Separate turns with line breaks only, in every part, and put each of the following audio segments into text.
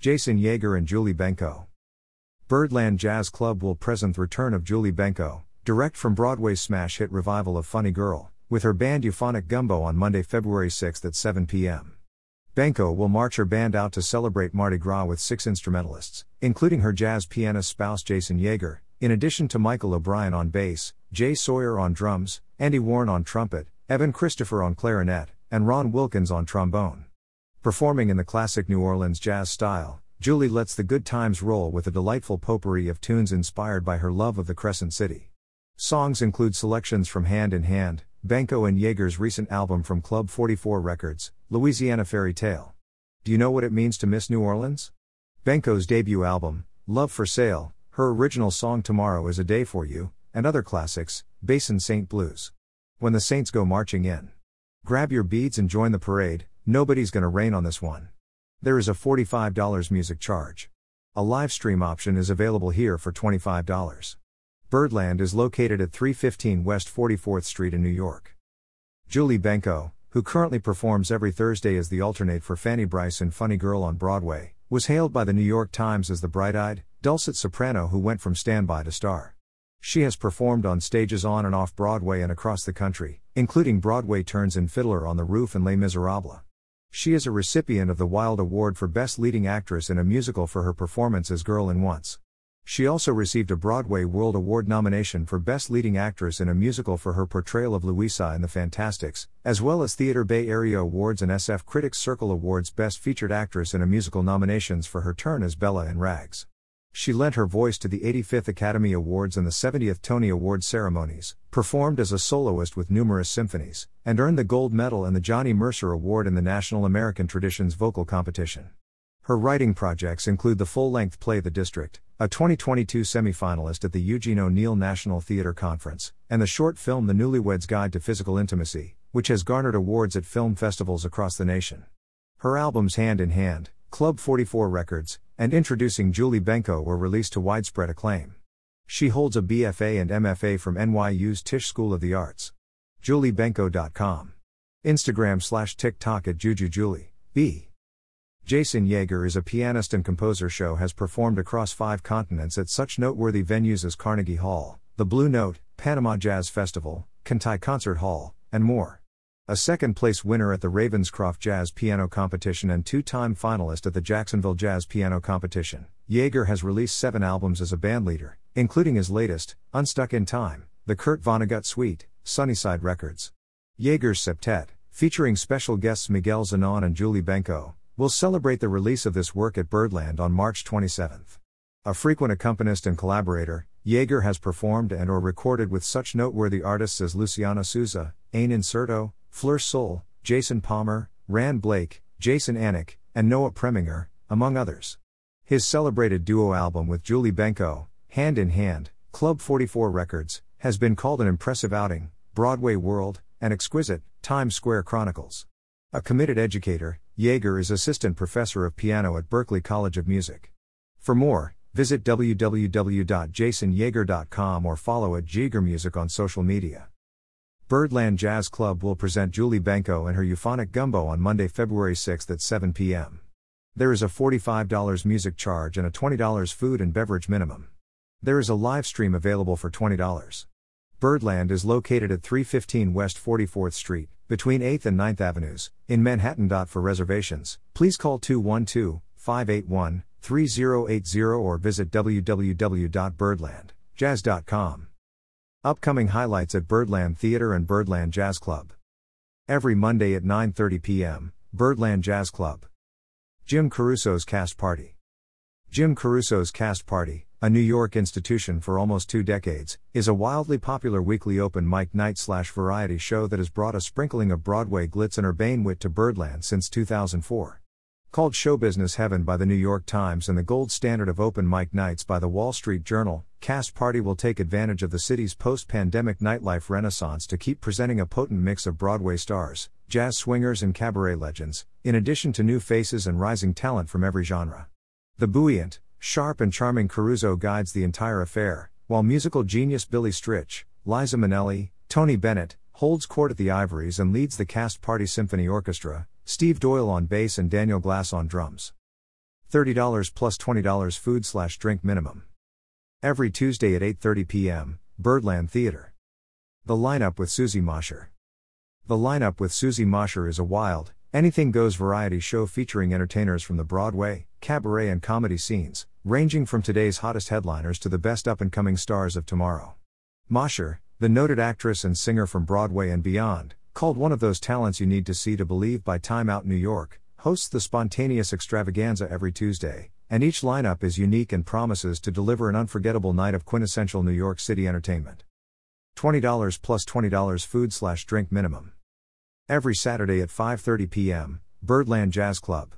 Jason Yeager and Julie Benko. Birdland Jazz Club will present the return of Julie Benko, direct from Broadway's smash hit revival of Funny Girl, with her band Euphonic Gumbo on Monday, February 6 at 7 p.m. Benko will march her band out to celebrate Mardi Gras with six instrumentalists, including her jazz pianist spouse Jason Yeager, in addition to Michael O'Brien on bass, Jay Sawyer on drums, Andy Warren on trumpet, Evan Christopher on clarinet, and Ron Wilkins on trombone. Performing in the classic New Orleans jazz style, Julie lets the good times roll with a delightful potpourri of tunes inspired by her love of the Crescent City. Songs include selections from Hand in Hand, Benko and Yeager's recent album from Club 44 Records, Louisiana Fairy Tale. Do you know what it means to miss New Orleans? Benko's debut album, Love for Sale, her original song Tomorrow is a Day for You, and other classics, Basin Saint Blues. When the Saints go marching in. Grab your beads and join the parade, Nobody's gonna rain on this one. There is a $45 music charge. A live stream option is available here for $25. Birdland is located at 315 West 44th Street in New York. Julie Benko, who currently performs every Thursday as the alternate for Fanny Brice in Funny Girl on Broadway, was hailed by the New York Times as the bright eyed, dulcet soprano who went from standby to star. She has performed on stages on and off Broadway and across the country, including Broadway turns in Fiddler on the Roof and Les Miserables. She is a recipient of the Wilde Award for Best Leading Actress in a Musical for her performance as Girl in Once. She also received a Broadway World Award nomination for Best Leading Actress in a Musical for her portrayal of Louisa in The Fantasticks, as well as Theatre Bay Area Awards and SF Critics Circle Awards Best Featured Actress in a Musical nominations for her turn as Bella in Rags. She lent her voice to the 85th Academy Awards and the 70th Tony Award ceremonies, performed as a soloist with numerous symphonies, and earned the gold medal and the Johnny Mercer Award in the National American Traditions Vocal Competition. Her writing projects include the full length play The District, a 2022 semifinalist at the Eugene O'Neill National Theater Conference, and the short film The Newlywed's Guide to Physical Intimacy, which has garnered awards at film festivals across the nation. Her albums Hand in Hand, Club 44 Records, and Introducing Julie Benko were released to widespread acclaim. She holds a BFA and MFA from NYU's Tisch School of the Arts. JulieBenko.com. Instagram slash TikTok at JujuJulie. B. Jason Yeager is a pianist and composer. Show has performed across five continents at such noteworthy venues as Carnegie Hall, the Blue Note, Panama Jazz Festival, Kintyre Concert Hall, and more a second place winner at the Ravenscroft Jazz Piano Competition and two time finalist at the Jacksonville Jazz Piano Competition. Yeager has released seven albums as a bandleader, including his latest, Unstuck in Time, the Kurt Vonnegut Suite, Sunnyside Records. Yeager's Septet, featuring special guests Miguel Zenón and Julie Benko, will celebrate the release of this work at Birdland on March 27. A frequent accompanist and collaborator, Yeager has performed and or recorded with such noteworthy artists as Luciana Souza, Ayn Inserto, Fleur Soul, Jason Palmer, Ran Blake, Jason Anick, and Noah Preminger, among others. His celebrated duo album with Julie Benko, Hand in Hand, Club 44 Records, has been called an impressive outing, Broadway World, and exquisite, Times Square Chronicles. A committed educator, Yeager is assistant professor of piano at Berklee College of Music. For more, visit www.jasonyeager.com or follow at Yeager Music on social media. Birdland Jazz Club will present Julie Benko and her euphonic gumbo on Monday, February 6 at 7 p.m. There is a $45 music charge and a $20 food and beverage minimum. There is a live stream available for $20. Birdland is located at 315 West 44th Street, between 8th and 9th Avenues, in Manhattan. For reservations, please call 212 581 3080 or visit www.birdlandjazz.com. Upcoming highlights at Birdland Theatre and Birdland Jazz Club. Every Monday at 9:30 p.m., Birdland Jazz Club. Jim Caruso's Cast Party. Jim Caruso's Cast Party, a New York institution for almost two decades, is a wildly popular weekly open mic night slash variety show that has brought a sprinkling of Broadway glitz and urbane wit to Birdland since 2004. Called Show Business Heaven by the New York Times and the gold standard of open mic nights by the Wall Street Journal, Cast Party will take advantage of the city's post pandemic nightlife renaissance to keep presenting a potent mix of Broadway stars, jazz swingers, and cabaret legends, in addition to new faces and rising talent from every genre. The buoyant, sharp, and charming Caruso guides the entire affair, while musical genius Billy Stritch, Liza Minnelli, Tony Bennett, holds court at the Ivories and leads the Cast Party Symphony Orchestra, Steve Doyle on bass and Daniel Glass on drums. $30 plus $20 food slash drink minimum. Every Tuesday at 8:30 p.m., Birdland Theater. The lineup with Susie Mosher. The lineup with Susie Mosher is a wild, anything goes variety show featuring entertainers from the Broadway, cabaret and comedy scenes, ranging from today's hottest headliners to the best up-and-coming stars of tomorrow. Mosher, the noted actress and singer from Broadway and beyond, called one of those talents you need to see to believe by Time Out New York, hosts the spontaneous extravaganza every Tuesday, and each lineup is unique and promises to deliver an unforgettable night of quintessential New York City entertainment. $20 plus $20 food slash drink minimum. Every Saturday at 5:30 p.m., Birdland Jazz Club.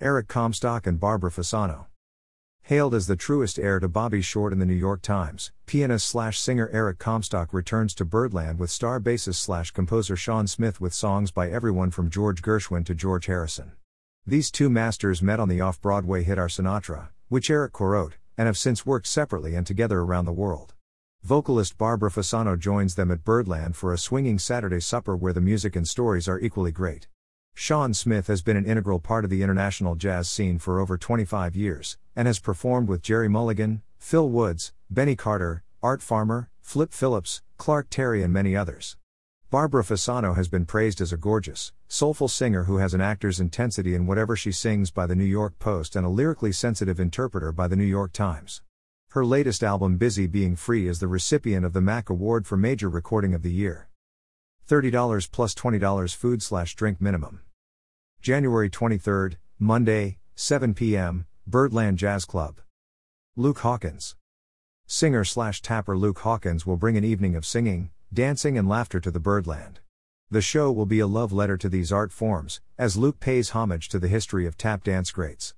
Eric Comstock and Barbara Fasano. Hailed as the truest heir to Bobby Short in the New York Times, pianist slash singer Eric Comstock returns to Birdland with star bassist slash composer Sean Smith with songs by everyone from George Gershwin to George Harrison. These two masters met on the off Broadway hit Our Sinatra, which Eric co-wrote, and have since worked separately and together around the world. Vocalist Barbara Fasano joins them at Birdland for a swinging Saturday supper where the music and stories are equally great. Sean Smith has been an integral part of the international jazz scene for over 25 years, and has performed with Gerry Mulligan, Phil Woods, Benny Carter, Art Farmer, Flip Phillips, Clark Terry, and many others. Barbara Fasano has been praised as a gorgeous, soulful singer who has an actor's intensity in whatever she sings by the New York Post and a lyrically sensitive interpreter by the New York Times. Her latest album, Busy Being Free, is the recipient of the MAC Award for Major Recording of the Year. $30 plus $20 food slash drink minimum. January 23rd, Monday, 7 p.m., Birdland Jazz Club. Luke Hawkins. Singer slash tapper Luke Hawkins will bring an evening of singing, dancing, and laughter to the Birdland. The show will be a love letter to these art forms, as Luke pays homage to the history of tap dance greats.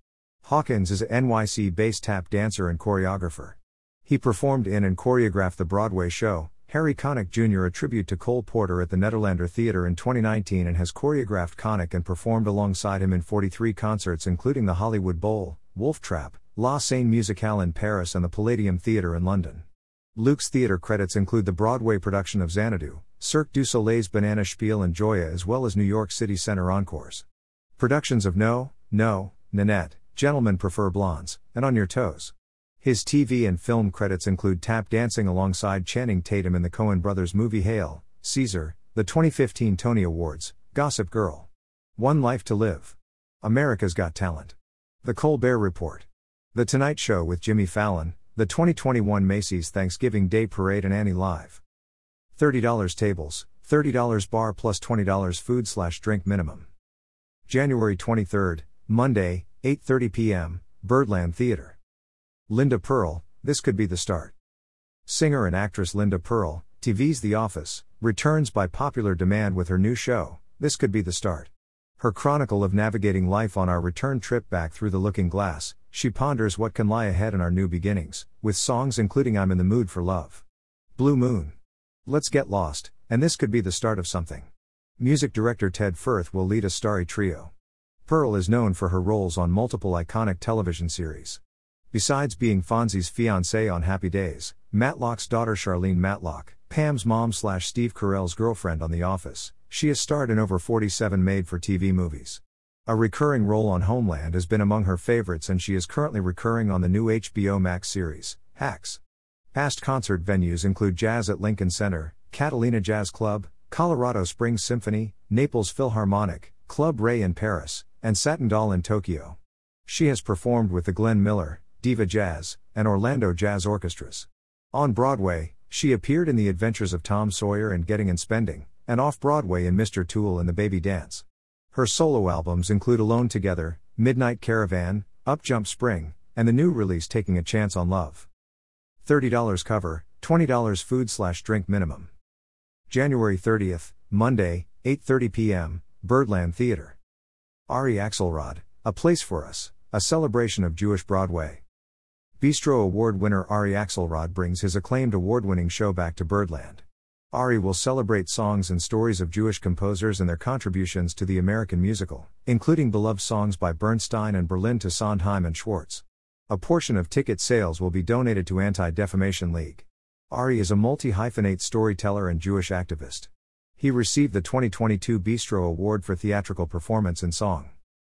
Hawkins is a NYC based tap dancer and choreographer. He performed in and choreographed the Broadway show, Harry Connick Jr. a tribute to Cole Porter at the Nederlander Theatre in 2019 and has choreographed Connick and performed alongside him in 43 concerts including the Hollywood Bowl, Wolf Trap, La Seine Musicale in Paris and the Palladium Theatre in London. Luke's theatre credits include the Broadway production of Xanadu, Cirque du Soleil's Banana Shpeel and Joya as well as New York City Center Encores. Productions of No, No, Nanette, Gentlemen Prefer Blondes, and On Your Toes. His TV and film credits include tap dancing alongside Channing Tatum in the Coen brothers movie Hail, Caesar, the 2015 Tony Awards, Gossip Girl. One Life to Live. America's Got Talent. The Colbert Report. The Tonight Show with Jimmy Fallon, the 2021 Macy's Thanksgiving Day Parade and Annie Live. $30 tables, $30 bar plus $20 food slash drink minimum. January 23rd, Monday, 8:30 p.m., Birdland Theater. Linda Pearl, this could be the start. Singer and actress Linda Pearl, TV's The Office, returns by popular demand with her new show, This Could Be the Start. Her chronicle of navigating life on our return trip back through the looking glass, she ponders what can lie ahead in our new beginnings, with songs including I'm in the Mood for Love. Blue Moon. Let's Get Lost, and this could be the start of something. Music director Ted Firth will lead a starry trio. Pearl is known for her roles on multiple iconic television series. Besides being Fonzie's fiancée on Happy Days, Matlock's daughter Charlene Matlock, Pam's mom slash Steve Carell's girlfriend on The Office, she has starred in over 47 made for TV movies. A recurring role on Homeland has been among her favorites, and she is currently recurring on the new HBO Max series, Hacks. Past concert venues include Jazz at Lincoln Center, Catalina Jazz Club, Colorado Springs Symphony, Naples Philharmonic, Club Ray in Paris, and Satin Doll in Tokyo. She has performed with the Glenn Miller, Diva Jazz, and Orlando Jazz Orchestras. On Broadway, she appeared in The Adventures of Tom Sawyer and Getting and Spending, and off Broadway in Mr. Toole and the Baby Dance. Her solo albums include Alone Together, Midnight Caravan, Up Jump Spring, and the new release Taking a Chance on Love. $30 cover, $20 food slash drink minimum. January 30th, Monday, 8:30 p.m., Birdland Theater. Ari Axelrod, A Place for Us, a celebration of Jewish Broadway. Bistro Award winner Ari Axelrod brings his acclaimed award winning show back to Birdland. Ari will celebrate songs and stories of Jewish composers and their contributions to the American musical, including beloved songs by Bernstein and Berlin to Sondheim and Schwartz. A portion of ticket sales will be donated to Anti Defamation League. Ari is a multi hyphenate storyteller and Jewish activist. He received the 2022 Bistro Award for Theatrical Performance in Song.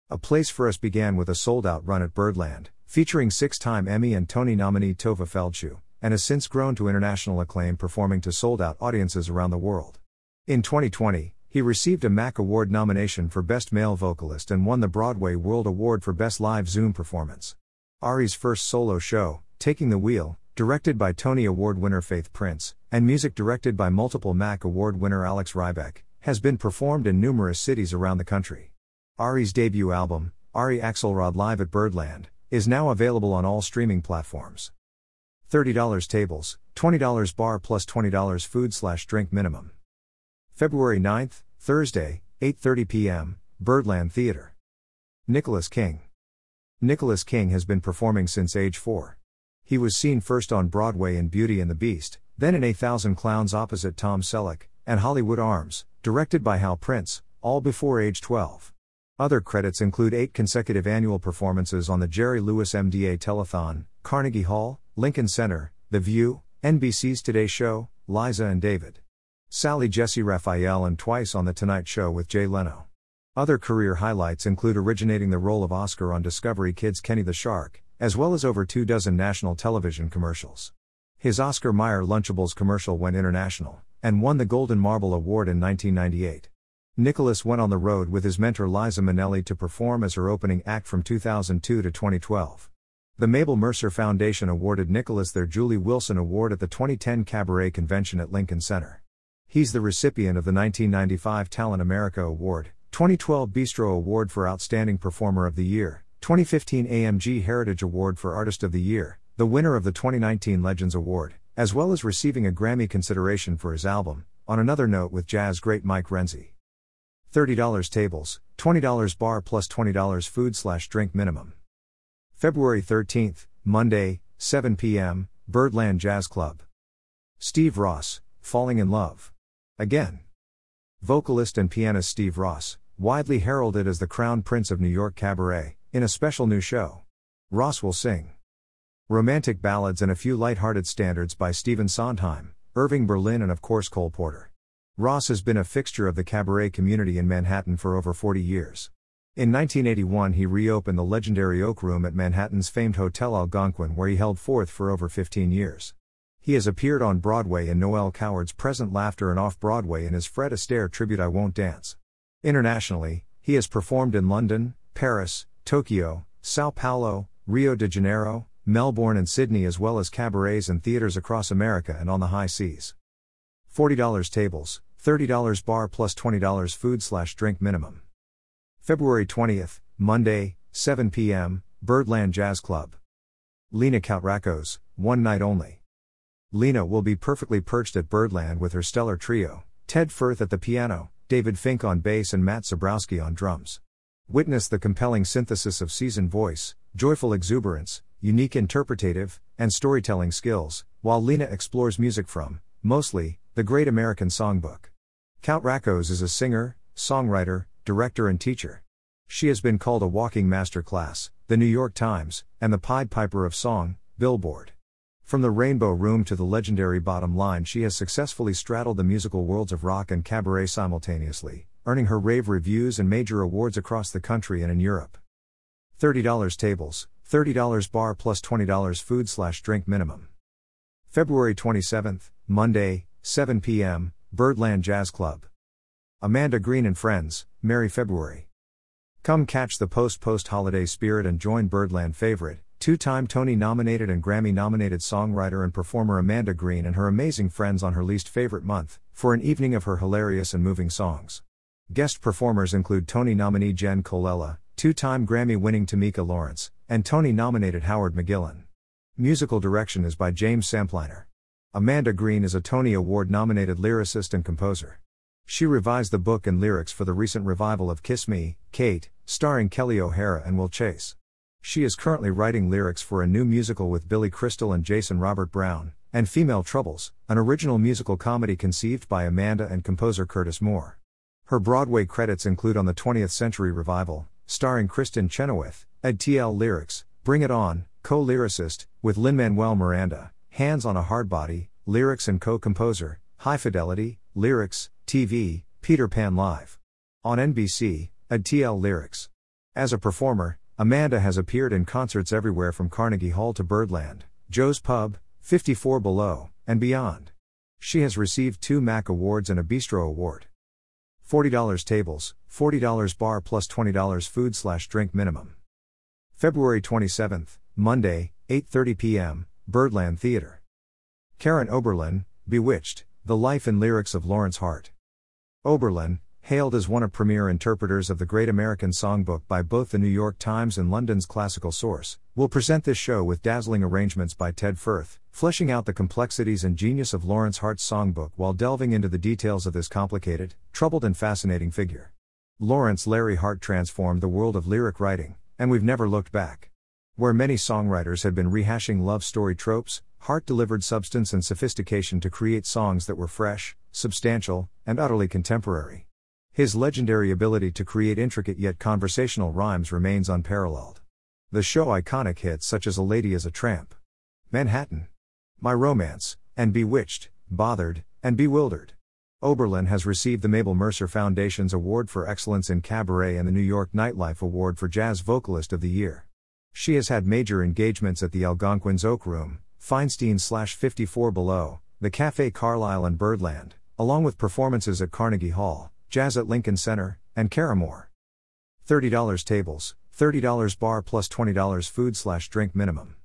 A Place for Us began with a sold out run at Birdland, featuring six time Emmy and Tony nominee Tova Feldshuh, and has since grown to international acclaim performing to sold out audiences around the world. In 2020, he received a MAC Award nomination for Best Male Vocalist and won the Broadway World Award for Best Live Zoom Performance. Ari's first solo show, Taking the Wheel, directed by Tony Award winner Faith Prince, and music directed by multiple MAC Award winner Alex Rybeck, has been performed in numerous cities around the country. Ari's debut album, Ari Axelrod Live at Birdland, is now available on all streaming platforms. $30 tables, $20 bar plus $20 food slash drink minimum. February 9th, Thursday, 8:30 p.m., Birdland Theater. Nicholas King. Nicholas King has been performing since age 4. He was seen first on Broadway in Beauty and the Beast, then in A Thousand Clowns opposite Tom Selleck, and Hollywood Arms, directed by Hal Prince, all before age 12. Other credits include eight consecutive annual performances on the Jerry Lewis MDA Telethon, Carnegie Hall, Lincoln Center, The View, NBC's Today Show, Liza and David. Sally Jessy Raphael and twice on The Tonight Show with Jay Leno. Other career highlights include originating the role of Oscar on Discovery Kids' Kenny the Shark, as well as over two dozen national television commercials. His Oscar Mayer Lunchables commercial went international, and won the Golden Marble Award in 1998. Nicholas went on the road with his mentor Liza Minnelli to perform as her opening act from 2002 to 2012. The Mabel Mercer Foundation awarded Nicholas their Julie Wilson Award at the 2010 Cabaret Convention at Lincoln Center. He's the recipient of the 1995 Talent America Award, 2012 Bistro Award for Outstanding Performer of the Year, 2015 AMG Heritage Award for Artist of the Year, the winner of the 2019 Legends Award, as well as receiving a Grammy consideration for his album, On Another Note with jazz great Mike Renzi. $30 tables, $20 bar plus $20 food slash drink minimum. February 13th, Monday, 7 p.m., Birdland Jazz Club. Steve Ross, Falling in Love. Again. Vocalist and pianist Steve Ross, widely heralded as the crown prince of New York cabaret, in a special new show. Ross will sing romantic ballads and a few light-hearted standards by Stephen Sondheim, Irving Berlin and of course Cole Porter. Ross has been a fixture of the cabaret community in Manhattan for over 40 years. In 1981, he reopened the legendary Oak Room at Manhattan's famed Hotel Algonquin, where he held forth for over 15 years. He has appeared on Broadway in Noel Coward's Present Laughter and off Broadway in his Fred Astaire tribute I Won't Dance. Internationally, he has performed in London, Paris, Tokyo, Sao Paulo, Rio de Janeiro, Melbourne, and Sydney, as well as cabarets and theaters across America and on the high seas. $40 tables, $30 bar plus $20 food slash drink minimum. February 20th, Monday, 7 p.m., Birdland Jazz Club. Lena Koutrakos, one night only. Lena will be perfectly perched at Birdland with her stellar trio Ted Firth at the piano, David Fink on bass, and Matt Zabrowski on drums. Witness the compelling synthesis of seasoned voice, joyful exuberance, unique interpretative, and storytelling skills, while Lena explores music from, mostly, the Great American Songbook. Koutrakos is a singer, songwriter, director, and teacher. She has been called a walking master class, the New York Times, and the Pied Piper of Song, Billboard. From the Rainbow Room to the legendary Bottom Line, she has successfully straddled the musical worlds of rock and cabaret simultaneously, earning her rave reviews and major awards across the country and in Europe. $30 tables, $30 bar plus $20 food slash drink minimum. February 27th, Monday, 7 p.m., Birdland Jazz Club. Amanda Green and Friends, Merry February. Come catch the post post holiday spirit and join Birdland favorite, two time Tony nominated and Grammy nominated songwriter and performer Amanda Green and her amazing friends on her least favorite month, for an evening of her hilarious and moving songs. Guest performers include Tony nominee Jen Colella, two time Grammy winning Tamika Lawrence, and Tony nominated Howard McGillin. Musical direction is by James Sampliner. Amanda Green is a Tony Award nominated lyricist and composer. She revised the book and lyrics for the recent revival of Kiss Me, Kate, starring Kelli O'Hara and Will Chase. She is currently writing lyrics for a new musical with Billy Crystal and Jason Robert Brown, and Female Troubles, an original musical comedy conceived by Amanda and composer Curtis Moore. Her Broadway credits include On the 20th Century Revival, starring Kristin Chenoweth, Ed TL Lyrics, Bring It On, co lyricist, with Lin Manuel Miranda, Hands on a Hard Body, lyrics and co composer, High Fidelity, lyrics, TV, Peter Pan Live. On NBC, Ed Lyrics. As a performer, Amanda has appeared in concerts everywhere from Carnegie Hall to Birdland, Joe's Pub, 54 Below, and beyond. She has received two MAC Awards and a Bistro Award. $40 tables, $40 bar plus $20 food slash drink minimum. February 27th, Monday, 8:30 p.m., Birdland Theater. Karen Oberlin, Bewitched: The Life and Lyrics of Lorenz Hart. Oberlin, hailed as one of premier interpreters of the Great American Songbook by both the New York Times and London's Classical Source, will present this show with dazzling arrangements by Ted Firth, fleshing out the complexities and genius of Lorenz Hart's songbook while delving into the details of this complicated, troubled, and fascinating figure. Lorenz Larry Hart transformed the world of lyric writing, and we've never looked back. Where many songwriters had been rehashing love story tropes, Hart delivered substance and sophistication to create songs that were fresh, substantial, and utterly contemporary. His legendary ability to create intricate yet conversational rhymes remains unparalleled. The show iconic hits such as A Lady is a Tramp, Manhattan, My Romance, and Bewitched, Bothered, and Bewildered. Oberlin has received the Mabel Mercer Foundation's Award for Excellence in Cabaret and the New York Nightlife Award for Jazz Vocalist of the Year. She has had major engagements at the Algonquin's Oak Room, Feinstein 54 Below, the Café Carlyle and Birdland, along with performances at Carnegie Hall, Jazz at Lincoln Center, and Caramoor. $30 tables, $30 bar plus $20 food slash drink minimum.